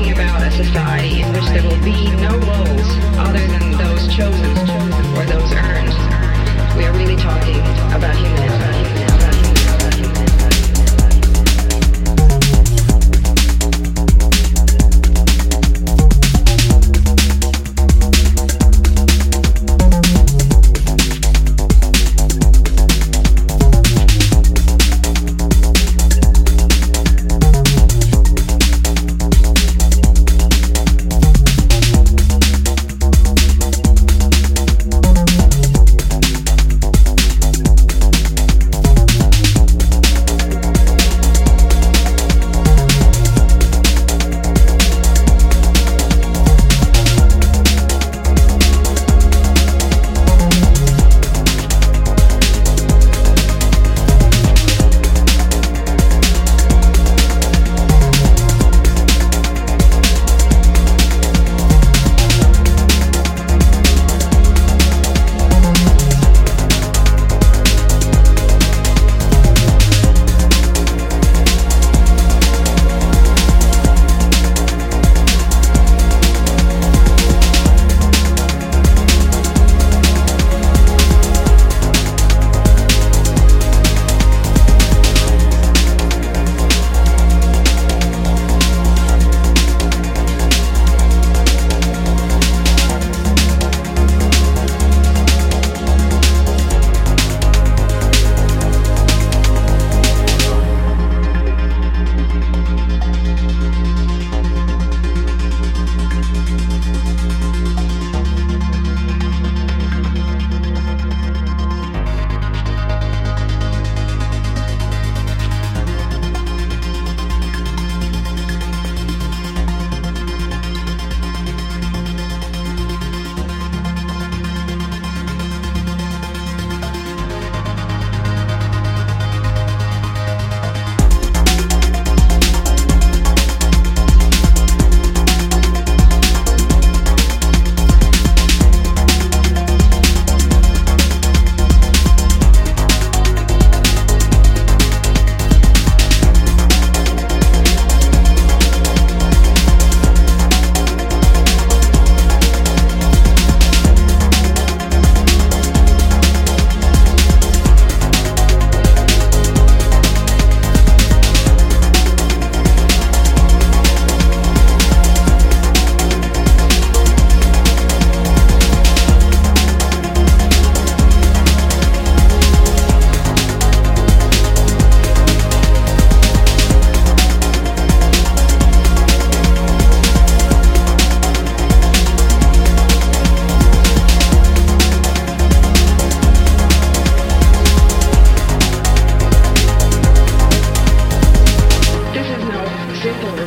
talking about a society in which there will be